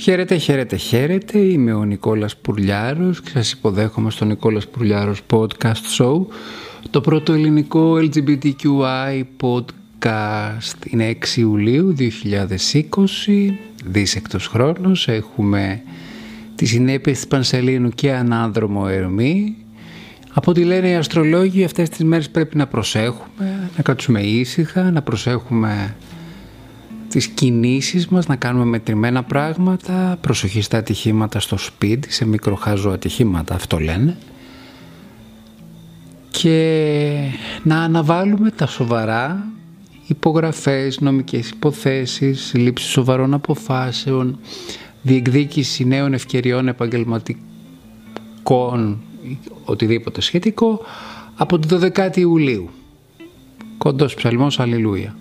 Χαίρετε, χαίρετε, χαίρετε. Είμαι ο Νικόλας Πουρλιάρος και σας υποδέχομαι στο Νικόλας Πουρλιάρος Podcast Show. Το πρώτο ελληνικό LGBTQI podcast είναι 6 Ιουλίου 2020, δίσεκτος χρόνος. Έχουμε τη συνέπειες της Πανσελίνου και ανάδρομο ερμή. Από ό,τι λένε οι αστρολόγοι αυτές τις μέρες πρέπει να προσέχουμε, να κάτσουμε ήσυχα, να προσέχουμε τις κινήσεις μας, να κάνουμε μετρημένα πράγματα, προσοχή στα ατυχήματα στο σπίτι, σε μικροχάζο ατυχήματα, αυτό λένε. Και να αναβάλουμε τα σοβαρά, υπογραφές, νομικές υποθέσεις, λήψη σοβαρών αποφάσεων, διεκδίκηση νέων ευκαιριών επαγγελματικών, οτιδήποτε σχετικό, από την 12η Ιουλίου. Κοντός ψαλμός, αλληλούια.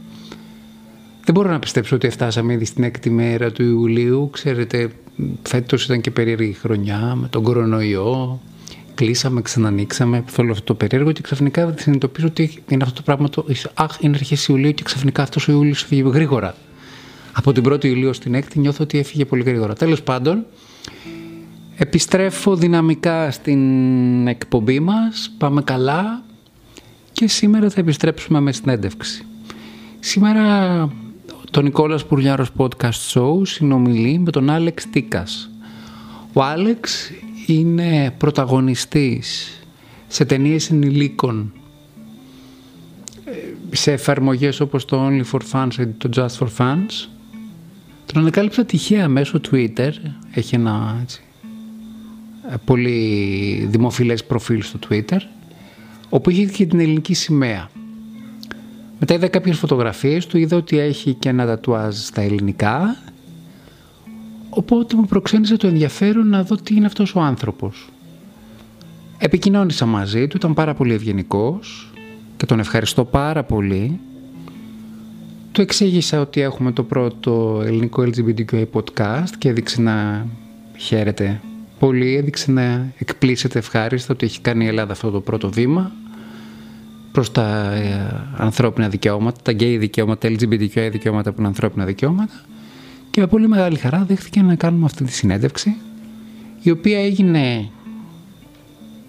Δεν μπορώ να πιστέψω ότι φτάσαμε ήδη στην έκτη μέρα του Ιουλίου. Ξέρετε, φέτος ήταν και περίεργη χρονιά με τον κορονοϊό. Κλείσαμε, ξανανοίξαμε, θέλω αυτό το περίεργο και ξαφνικά συνειδητοποιήσω ότι είναι αυτό το πράγμα το. Αχ, είναι αρχές Ιουλίου και ξαφνικά αυτός ο Ιούλιος φύγει γρήγορα. Από την 1η Ιουλίου στην 6η νιώθω ότι έφυγε πολύ γρήγορα. Τέλος πάντων, επιστρέφω δυναμικά στην εκπομπή μας, πάμε καλά και σήμερα θα επιστρέψουμε με συνέντευξη. Σήμερα το Νικόλας Πουρλιάρος Podcast Show συνομιλεί με τον Άλεξ Τίκας. Ο Άλεξ είναι πρωταγωνιστής σε ταινίες ενηλίκων σε εφαρμογές όπως το Only for Fans και το Just for Fans. Τον ανακάλυψα τυχαία μέσω Twitter. Έχει ένα έτσι, πολύ δημοφιλές προφίλ στο Twitter όπου είχε και την ελληνική σημαία. Μετά είδα κάποιες φωτογραφίες του, είδα ότι έχει και ένα τατουάζ στα ελληνικά. Οπότε μου προξένησε το ενδιαφέρον να δω τι είναι αυτός ο άνθρωπος. Επικοινώνησα μαζί του, ήταν πάρα πολύ ευγενικός και τον ευχαριστώ πάρα πολύ. Του εξήγησα ότι έχουμε το πρώτο ελληνικό LGBTQI podcast και έδειξε να χαίρεται πολύ, έδειξε να εκπλήσεται ευχάριστα ότι έχει κάνει η Ελλάδα αυτό το πρώτο βήμα προς τα ε, ανθρώπινα δικαιώματα, τα γκέι δικαιώματα, LGBTQI δικαιώματα που είναι ανθρώπινα δικαιώματα και με πολύ μεγάλη χαρά δέχτηκε να κάνουμε αυτή τη συνέντευξη η οποία έγινε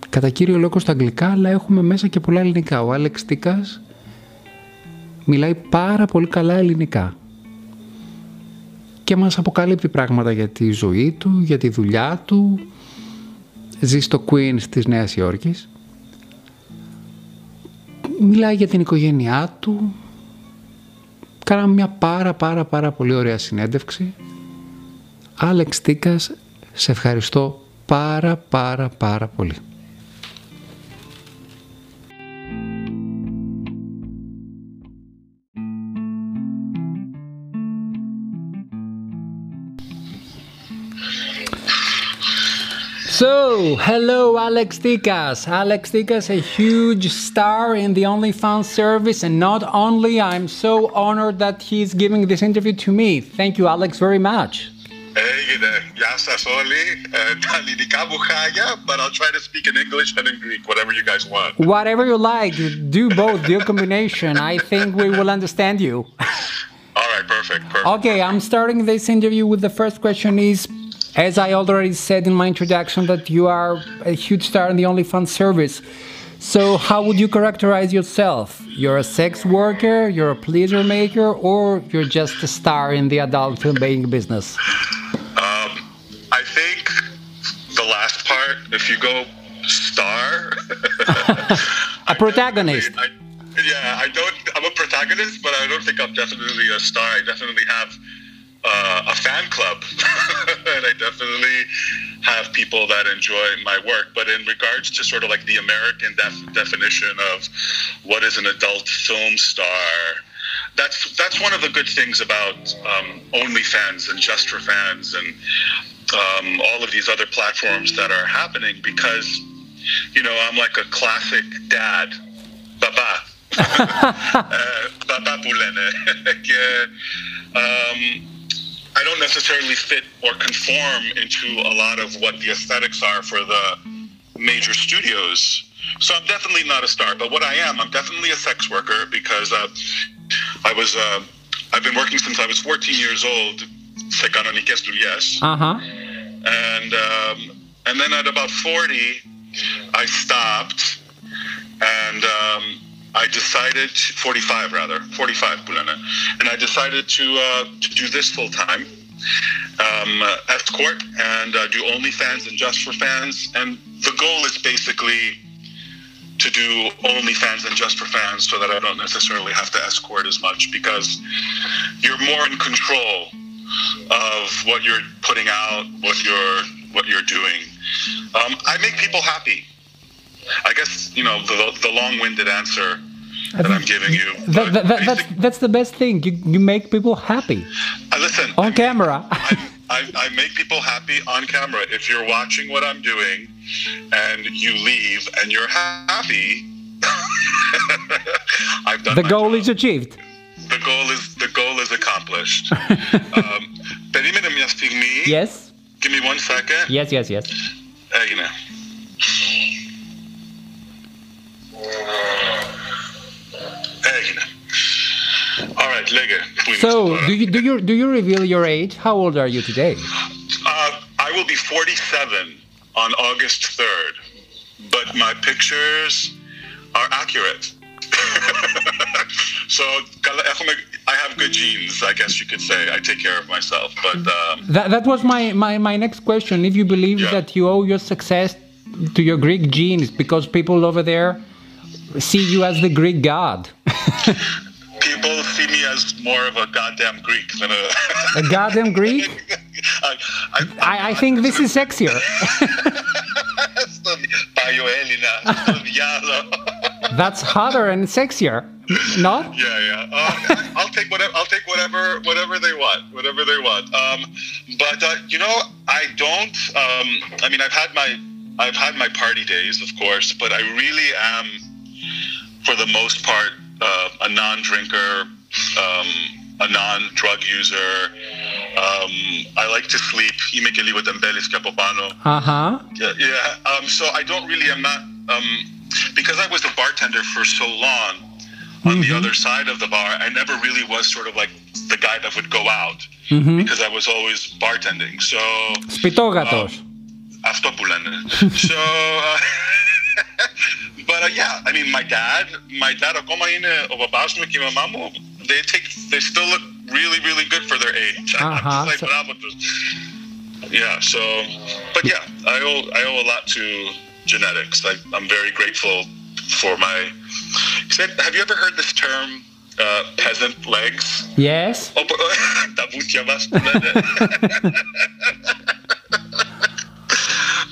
κατά κύριο λόγο στα αγγλικά αλλά έχουμε μέσα και πολλά ελληνικά. Ο Άλεξ Τίκας μιλάει πάρα πολύ καλά ελληνικά και μας αποκαλύπτει πράγματα για τη ζωή του, για τη δουλειά του. Ζει στο Queens της Νέας Υόρκης μιλάει για την οικογένειά του. Κάναμε μια πάρα πάρα πάρα πολύ ωραία συνέντευξη. Άλεξ Τίκας, σε ευχαριστώ πάρα πάρα πάρα πολύ. Hello, Alex Tikas. Alex Tikas, a huge star in the OnlyFans service, and not only, I'm so honored that he's giving this interview to me. Thank you, Alex, very much. Έγινε. Γεια σας όλοι. Τα ελληνικά μου χάγια, but I'll try to speak in English and in Greek, whatever you guys want. Whatever you like, do both, do a combination. I think we will understand you. All right, perfect, perfect. Okay, I'm starting this interview with the first question is as I already said in my introduction, that you are a huge star in the OnlyFans service. So, how would you characterize yourself? You're a sex worker, you're a pleasure maker, or you're just a star in the adult film making business? Um, I think the last part, if you go star, a protagonist. I, yeah, I don't. I'm a protagonist, but I don't think I'm definitely a star. I definitely have uh, a fan club, and I definitely have people that enjoy my work. But in regards to sort of like the American def- definition of what is an adult film star, that's that's one of the good things about um, OnlyFans and Just for Fans and um, all of these other platforms that are happening because you know I'm like a classic dad, baba. uh, baba um, I don't necessarily fit or conform into a lot of what the aesthetics are for the major studios. So I'm definitely not a star, but what I am, I'm definitely a sex worker because uh, I was uh, I've been working since I was 14 years old. Yes. Uh-huh. And um, and then at about 40, I stopped, and I decided 45 rather 45 Bulana, and I decided to uh, to do this full time um, uh, escort and uh, do OnlyFans and Just for Fans. And the goal is basically to do OnlyFans and Just for Fans so that I don't necessarily have to escort as much because you're more in control of what you're putting out, what you're what you're doing. Um, I make people happy. I guess you know the, the long-winded answer I that I'm giving you. That, that, that, that's, that's the best thing. You, you make people happy. Uh, listen. On I camera. I, I, make people happy on camera. If you're watching what I'm doing and you leave and you're happy, I've done The goal job. is achieved. The goal is the goal is accomplished. um, yes. Give me one second. Yes, yes, yes. So, do you do you do you reveal your age? How old are you today? Uh, I will be 47 on August 3rd, but my pictures are accurate. so I have good genes, I guess you could say. I take care of myself. But um, that, that was my, my, my next question. If you believe yeah. that you owe your success to your Greek genes, because people over there see you as the Greek god. people see me as more of a goddamn Greek than a. a goddamn Greek? I, I, I, I, think this is sexier. That's hotter and sexier. no? Yeah, yeah. Um, I'll take whatever. I'll take whatever, whatever they want, whatever they want. Um, but uh, you know, I don't. Um, I mean, I've had my, I've had my party days, of course, but I really am, for the most part, uh, a non-drinker um, a non-drug user. Um, I like to sleep. Είμαι και λίγο τεμπέλης και από πάνω. Uh huh. Yeah, yeah. Um, so I don't really, I'm not, um, because I was a bartender for so long on the other side of the bar, I never really was sort of like the guy that would go out because I was always bartending. So, Σπιτόγατος. αυτό που λένε. so, uh, but uh, yeah, I mean, my dad, my dad ακόμα είναι ο παπάς μου και η μαμά μου, they take they still look really really good for their age. Uh-huh. Like, so- yeah. So, but yeah, I owe I owe a lot to genetics. I, am very grateful for my. Have you ever heard this term? Uh, peasant legs. Yes. Oh,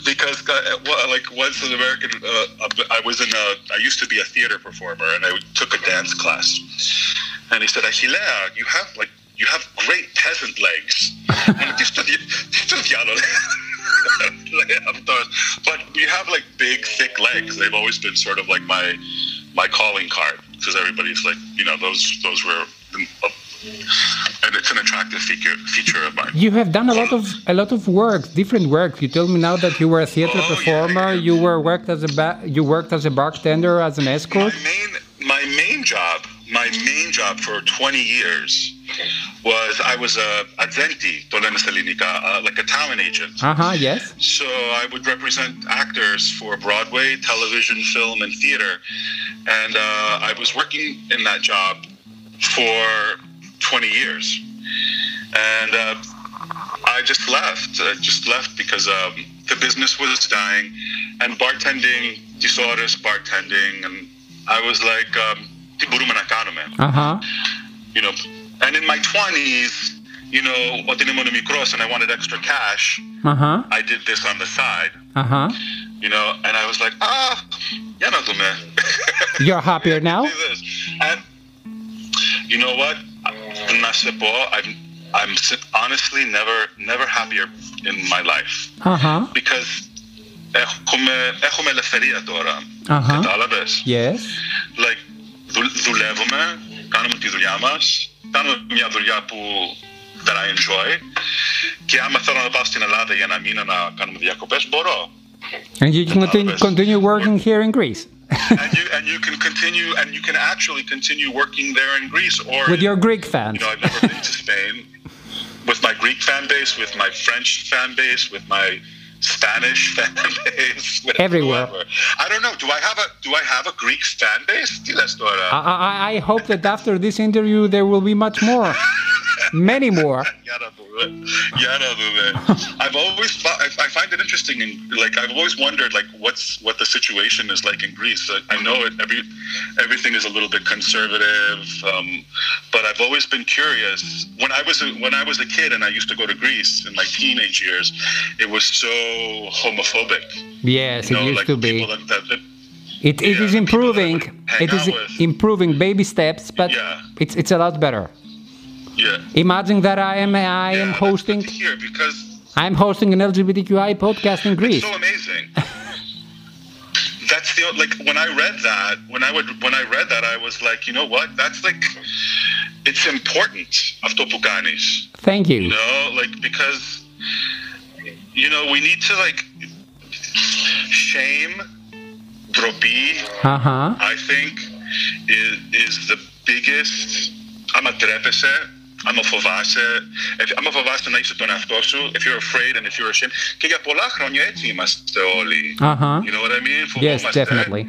because uh, well, like once an American, uh, I was in a, I used to be a theater performer, and I took a dance class and he said, "Achillea, you have like you have great peasant legs." And just to the- just to the other- but you have like big, thick legs. They've always been sort of like my my calling card because everybody's like, you know, those those were. And it's an attractive feature feature of mine. You have done a lot of a lot of work, different work. You told me now that you were a theater Oh, yeah, performer. yeah. You were worked as a ba- you worked as a bartender, as an escort. My main my main job, my main job for 20 years was I was a agenti, uh, like a talent agent. Uh huh, yes. So I would represent actors for Broadway, television, film, and theater. And uh, I was working in that job for 20 years. And uh, I just left. I just left because um, the business was dying and bartending, disorders, bartending. And I was like, um, τι μπορούμε να κάνουμε? Uh huh. you know, and in my 20s, you know, όταν ήμουν μικρός and I wanted extra cash, Uh huh. I did this on the side, Uh huh. you know, and I was like, ah, για να δούμε. You're happier now. Do this. And you know what? Να σε πω, I'm, I'm s- honestly never, never happier in my life Uh huh. because έχουμε, έχουμε ελευθερία τώρα. Αχα. Κατάλαβες? Yes. like, δου- δουλεύουμε, κάνουμε τη δουλειά μας, κάνουμε μια δουλειά που that I enjoy και άμα θέλω να πάω στην Ελλάδα για ένα μήνα να κάνουμε διακοπές, μπορώ. And you can continue, continue working here in Greece and you and you can continue and you can actually continue working there in Greece or with your Greek you fans. know I've never been to Spain. with my Greek fan base, with my French fan base, with my Spanish fan base. Everywhere. I don't know. Do I have a Do I have a Greek fan base? I, I, I hope that after this interview there will be much more, many more. I've always I, find it interesting and like I've always wondered like what's what the situation is like in Greece. I know it, every everything is a little bit conservative, um, but I've always been curious. When I was when I was a kid and I used to go to Greece in my teenage years, it was so homophobic. Yes, You it know, used like to be. people that, that, that It, it Yeah, is the people that I improving. would hang It is out with. improving baby steps, but Yeah. it's it's a lot better. yeah. Imagine that I am I am Yeah, hosting That's good to hear because I'm hosting an LGBTQI podcast in Greece. so amazing. That's the like when I read that when I would when I read that I was like you know what that's like it's important αυτό που κάνεις Thank you. you know like because you know we need to like shame ντροπή Uh huh. I think is, is the biggest άμα τρέπεσαι άμα φοβάσαι if, άμα φοβάσαι να είσαι τον εαυτό σου if you're afraid and if you're ashamed και για πολλά χρόνια έτσι είμαστε όλοι Uh huh. you know what I mean Yes, Φοβόμαστε. definitely.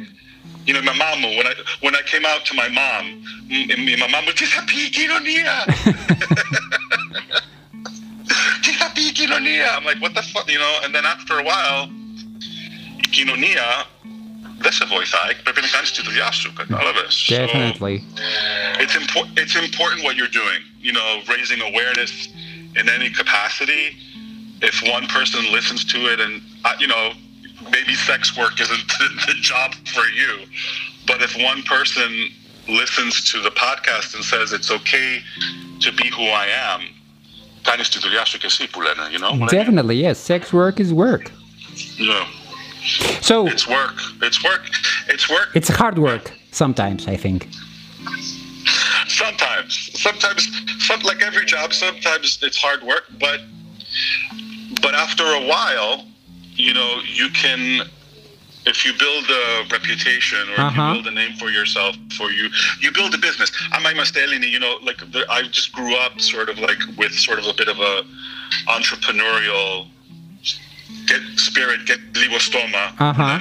you know, my mom, when I when I came out to my mom, m- my mom would τι θα πει η κοινωνία. Τι θα πει η κοινωνία. I'm like, what the fuck, you know, and then after a while, η κοινωνία δεν σε βοηθάει, πρέπει να κάνεις τη δουλειά σου, κατάλαβες. So, Definitely. it's important it's important what you're doing you know raising awareness in any capacity if one person listens to it and uh, you know maybe sex work isn't the job for you but if one person listens to the podcast and says it's okay to be who I am κάνεις τη δουλειά σου και εσύ που λένε, you know what I mean? Definitely, yes. Sex work is work. Yeah. So It's work. It's work. It's work. it's hard work sometimes, I think. sometimes sometimes some like every job sometimes it's hard work but but after a while you know you can if you build a reputation or Uh-huh. you build a name for yourself for you you build a business i'm Mastelini, you know like the, i just grew up sort of like with sort of a bit of a entrepreneurial get spirit get libostoma Uh-huh.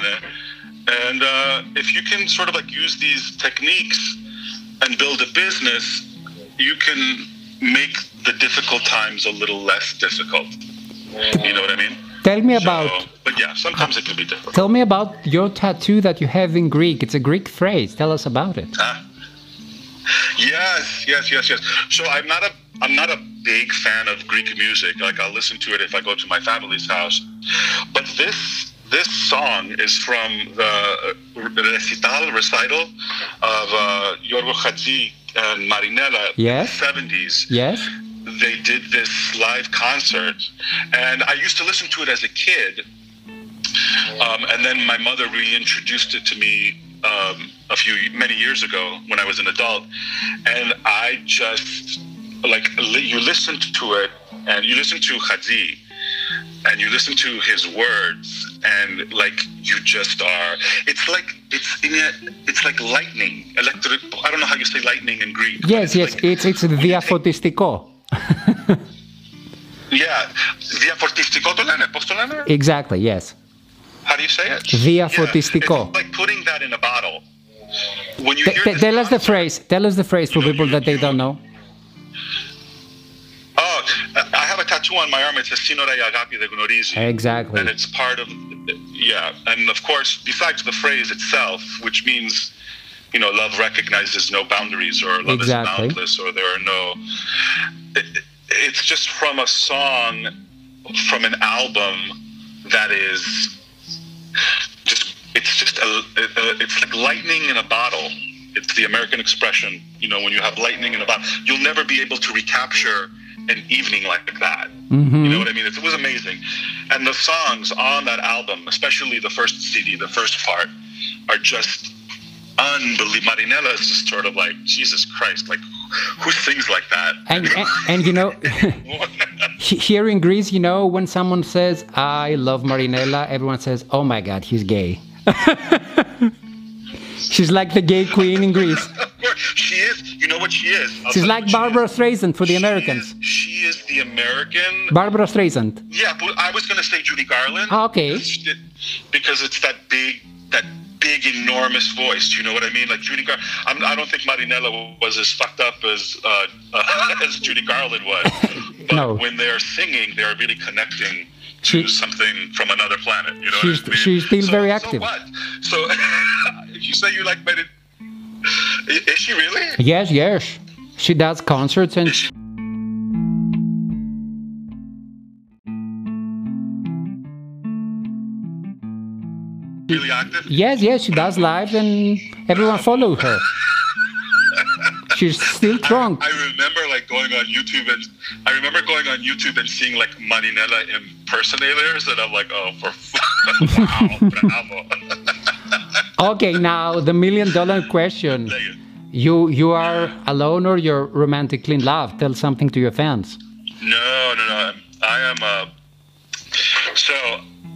and uh, if you can sort of like use these techniques and build a business, you can make the difficult times a little less difficult. You know what I mean? Tell me So, about but yeah, sometimes it can be difficult. tell me about your tattoo that you have in Greek. It's a Greek phrase. Tell us about it. Ah. Yes, yes, yes, yes. So I'm not a I'm not a big fan of Greek music. Like I'll listen to it if I go to my family's house. But this this song is from the uh, recital recital of uh, Yorgo Hadzi and Marinella Yes. in the 70s. Yes? They did this live concert, and I used to listen to it as a kid. Um, and then my mother reintroduced it to me um, a few many years ago when I was an adult, and I just like li- you listen to it and you listen to Hadzi and you listen to his words and like you just are it's like it's in a, it's like lightning electric I don't know how you say lightning in Greek but Yes, yes. like- It's it's διαφωτιστικό. yeah διαφορτιστικό το λένε πώς το λένε Exactly, yes. How do you say it? Via yeah, like putting that in a bottle. When you T- tell us the phrase. Tell us the phrase for people that they don't know. Oh, I have a tattoo on my arm. It says Sinora Agapi de Gunorizi. Exactly. And it's part of, yeah. And of course, besides the phrase itself, which means you know, love recognizes no boundaries or love exactly. is boundless or there are no. It, it's just from a song, from an album that is just. It's just a, a. It's like lightning in a bottle. It's the American expression. You know, when you have lightning in a bottle, you'll never be able to recapture an evening like that. Mm-hmm. You know what I mean? It, it was amazing. And the songs on that album, especially the first CD, the first part, are just unbelievable. Marinella is just sort of like, Jesus Christ, like, who sings like that? And, and, and you know, here in Greece, you know, when someone says, I love Marinella, everyone says, oh my God, he's gay. She's like the gay queen in Greece. Of course, she is. You know what she is? I'll She's like what she Barbra. Streisand for the She Americans. is- She is the American. Barbra Streisand. Yeah, but I was gonna say Judy Garland. Ah, okay. Because it's that big, that big, enormous voice. Do you know what I mean? Like Judy Garland. I don't think Marinella was as fucked up as uh, uh, as Judy Garland was. But No. when they're singing, they're really connecting She- to something from another planet. You know She's- what I mean? she's still So- very so active. what? So if you say you like Marin, i- is she really? Yes, yes. She does concerts and really active? yes, yes, she does live and everyone follows her. She's still drunk. I remember like going on YouTube and I remember going on YouTube and seeing like Marinella impersonators and I'm like, oh, for wow. Okay, now the million dollar question. You you are alone or you're romantically in love? Tell something to your fans. no, no, no. I am. Uh, so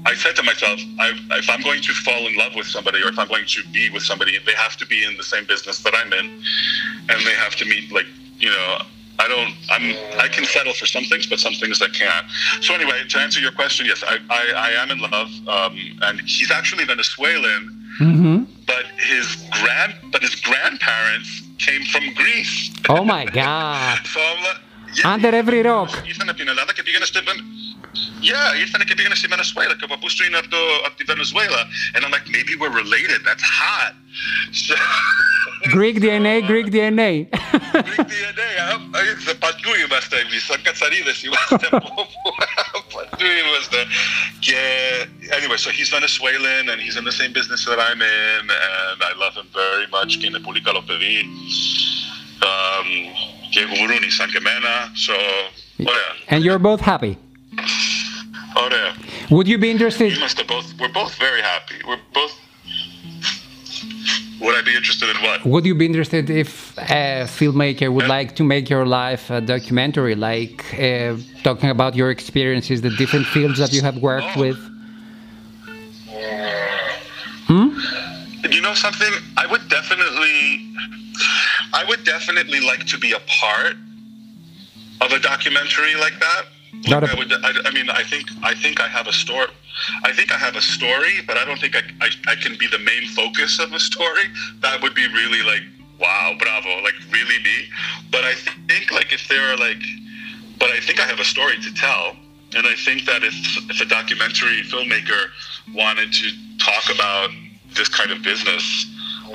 I said to myself, I, if I'm going to fall in love with somebody or if I'm going to be with somebody, they have to be in the same business that I'm in, and they have to meet like you know. I don't. I'm. I can settle for some things, but some things I can't. So anyway, to answer your question, yes, I, I, I am in love, um, and he's actually Venezuelan. Mm-hmm. but his grand but his grandparents came from Greece. Oh my God! so I'm like, yeah, Under every rock. ήρθαν από την Ελλάδα και πήγαινε στη Βεν- Yeah, ήρθαν και πήγαινε στη Venezuela και ο παππούς του είναι από, το, από τη Venezuela. And I'm like, maybe we're related, that's hot. So, Greek DNA, Greek DNA. Greek DNA, α, ε, παντού είμαστε εμείς, σαν κατσαρίδες είμαστε από παντού είμαστε. Και, anyway, so he's Venezuelan and he's in the same business that I'm in and I love him very much και είναι πολύ καλό παιδί. Um, και γουρούνι σαν και εμένα, so, ωραία, And you're both happy. ωραία. Would you be interested? Είμαστε both, we're both very happy. We're both, would I be interested in what? Would you be interested if a filmmaker would like to make your life a documentary, like uh, talking about your experiences, the different fields that you have worked with? You know something? I would definitely, I would definitely like to be a part of a documentary like that. Not Like a- I would. I, I mean, I think I think I have a story. I think I have a story, but I don't think I, I, I can be the main focus of a story. That would be really like wow, bravo, like really me. But I think like if there are like, but I think I have a story to tell, and I think that if if a documentary filmmaker wanted to talk about this kind of business,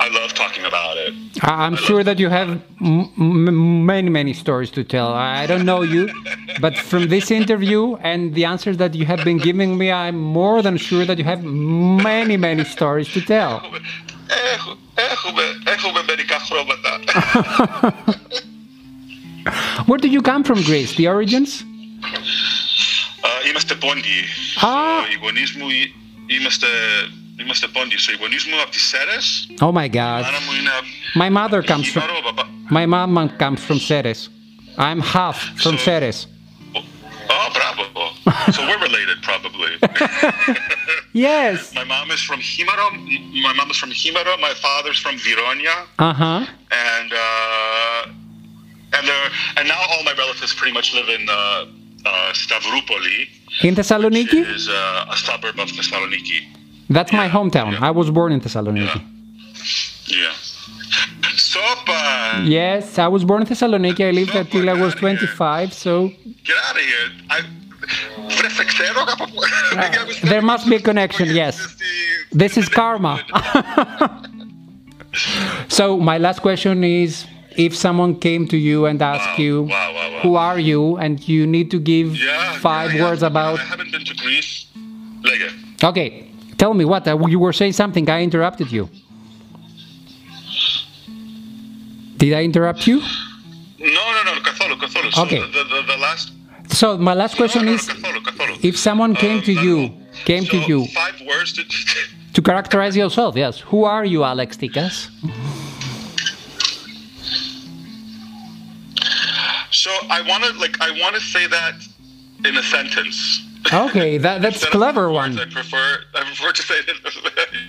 I love talking about it. I- I'm sure that you have m- m- many, many stories to tell. I don't know you, but from this interview and the answers that you have been giving me, I'm more than sure that you have many, many stories to tell. Έχω- Έχουμε, έχουμε μερικά χρώματα. Where did you come from, Greece? The origins? Α, Είμαστε πόντιοι. Α. So, Οι γονείς μου εί- είμαστε, είμαστε πόντιοι. So, οι γονείς μου από τις Σέρες, Oh my η God. μάνα μου είναι από My mother comes from. Χήμαρο, ο παπά. My mom comes from Ceres. I'm half from So- Ceres. Oh, bravo. So we're related, probably. Yes. my mom is from Himaro. My mom is from Himaro. My father's from Vironia. Uh huh. and uh, and there and now all my relatives pretty much live in uh, uh, Stavroupoli, In Thessaloniki? which is uh, a suburb of Thessaloniki. That's my hometown. I was born in Thessaloniki. Yeah. Yes, I was born in Thessaloniki. I lived there till I was 25, so. Get out of here. I... Uh, there must be a connection, yes. This is karma. so, my last question is if someone came to you and asked wow, you, wow, wow, who are you, and you need to give yeah, five yeah, words about. I haven't been to Greece. Uh, okay, Tell me what? Uh, you were saying something. I interrupted you. Did I interrupt you? No, no, no. Catholic, Catholic. Okay. So, the, the, the last... so my last question no, no, is: Catholic, Catholic. If someone uh, came uh, to you, came so to you, five words to, to characterize yourself. Yes. Who are you, Alex Tikas? So I want to like I want to say that in a sentence. Okay, that, that's Instead of clever words, one. I prefer I prefer to say it.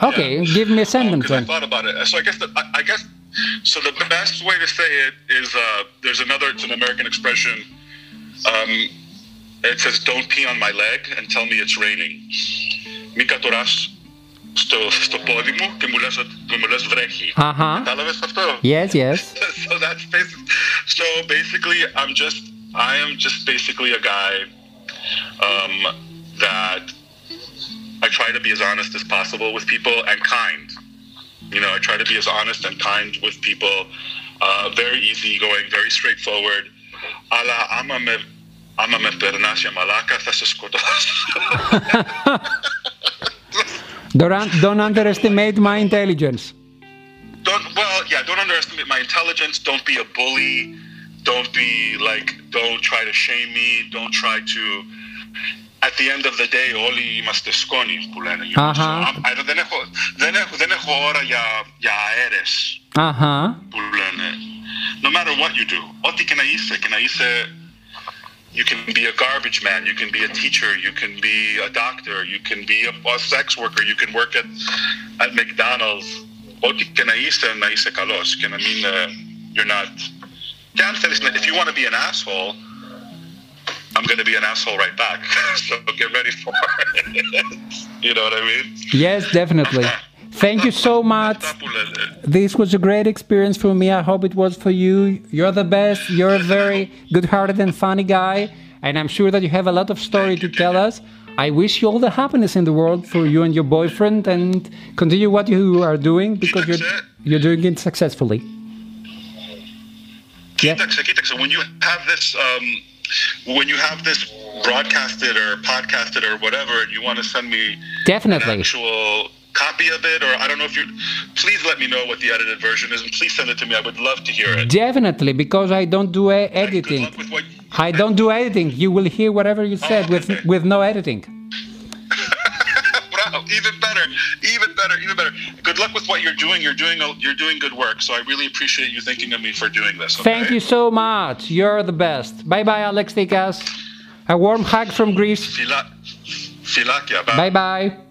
Okay, give me a sentence Because I then. thought about it. So I guess that I, I guess so. The best way to say it is uh, there's another. It's an American expression. Um, it says don't pee on my leg and tell me it's raining. Μην κατουράς στο, στο πόδι μου και μου λες, ότι- μου λες βρέχει. Αχα. Κατάλαβες αυτό? Yes, yes. so that's basic. So basically, I'm just I am just basically a guy um, that I try to be as honest as possible with people and kind. You know, I try to be as honest and kind with people. Uh, very easygoing, very straightforward. Αλλά άμα με, άμα με περνάς για μαλάκα θα σε σκοτώσω. Don't, un- don't underestimate my intelligence. don't well yeah don't underestimate my intelligence don't be a bully don't be like don't try to shame me don't try to at the end of the day όλοι είμαστε σκόνοι που λένε you know? Αχα. So, I'm- I- δεν, έχω, δεν, έχω, δεν έχω ώρα για, για αέρες Αχα. που λένε no matter what you do ό,τι και να είσαι και να είσαι you can be a garbage man you can be a teacher you can be a doctor you can be a, a sex worker you can work at, at McDonald's ό,τι και να είσαι να είσαι καλός και να μην ε, you're not και αν θέλεις να- if you want to be an asshole I'm going to be an asshole right back so get ready for it you know what I mean Yes, definitely. Thank you so much. Αυτά που λένε. This was a great experience for me. I hope it was for you. You're the best. You're a very good-hearted and funny guy, and I'm sure that you have a lot of story to tell us. I wish you all the happiness in the world for you and your boyfriend, and continue what you are doing because you're That's it. you're doing it successfully. Yeah. Κοίταξε, κοίταξε. When you have this, um, when you have this broadcasted or podcasted or whatever, and you want to send me an Definitely. actual copy of it, or I don't know if you, please let me know what the edited version is, and please send it to me. I would love to hear it. Definitely, because I don't do Good editing. with what. I don't do editing. You will hear whatever you said oh, with okay. with no editing. Wow, even better, even better, even better. Good luck with what you're doing. You're doing you're doing good work. So I really appreciate you thinking of me for doing this. Okay? Thank you so much. You're the best. Bye bye, Alex Tikas. A warm hug from Greece. filakia Bye bye.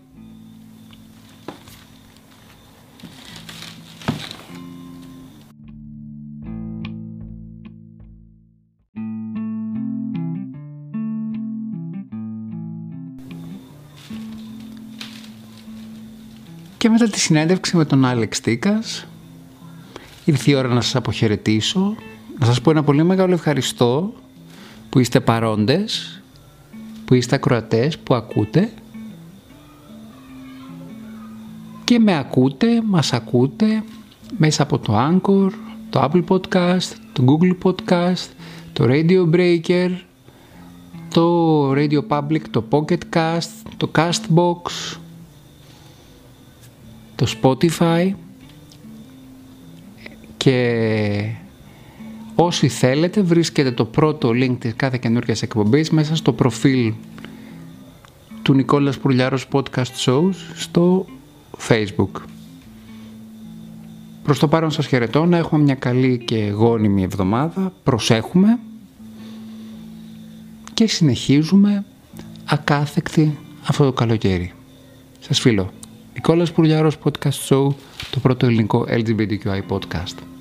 Και μετά τη συνέντευξη με τον Άλεξ Τίκας. Ήρθε η ώρα να σας αποχαιρετήσω, να σας πω ένα πολύ μεγάλο ευχαριστώ που είστε παρόντες, που είστε ακροατές, που ακούτε. Και με ακούτε, μας ακούτε μέσα από το Anchor, το Apple Podcast, το Google Podcast, το Radio Breaker, το Radio Public, το Pocket Cast, το Castbox, το Spotify και όσοι θέλετε βρίσκετε το πρώτο link της κάθε καινούργιας εκπομπής μέσα στο προφίλ του Νικόλας Πουρλιάρος Podcast Shows στο Facebook. Προς το παρόν σας χαιρετώ, να έχουμε μια καλή και γόνιμη εβδομάδα, προσέχουμε και συνεχίζουμε ακάθεκτη αυτό το καλοκαίρι. Σας φιλώ. Νικόλας Πουρλιάρος Podcast Show, το πρώτο ελληνικό LGBTQI podcast.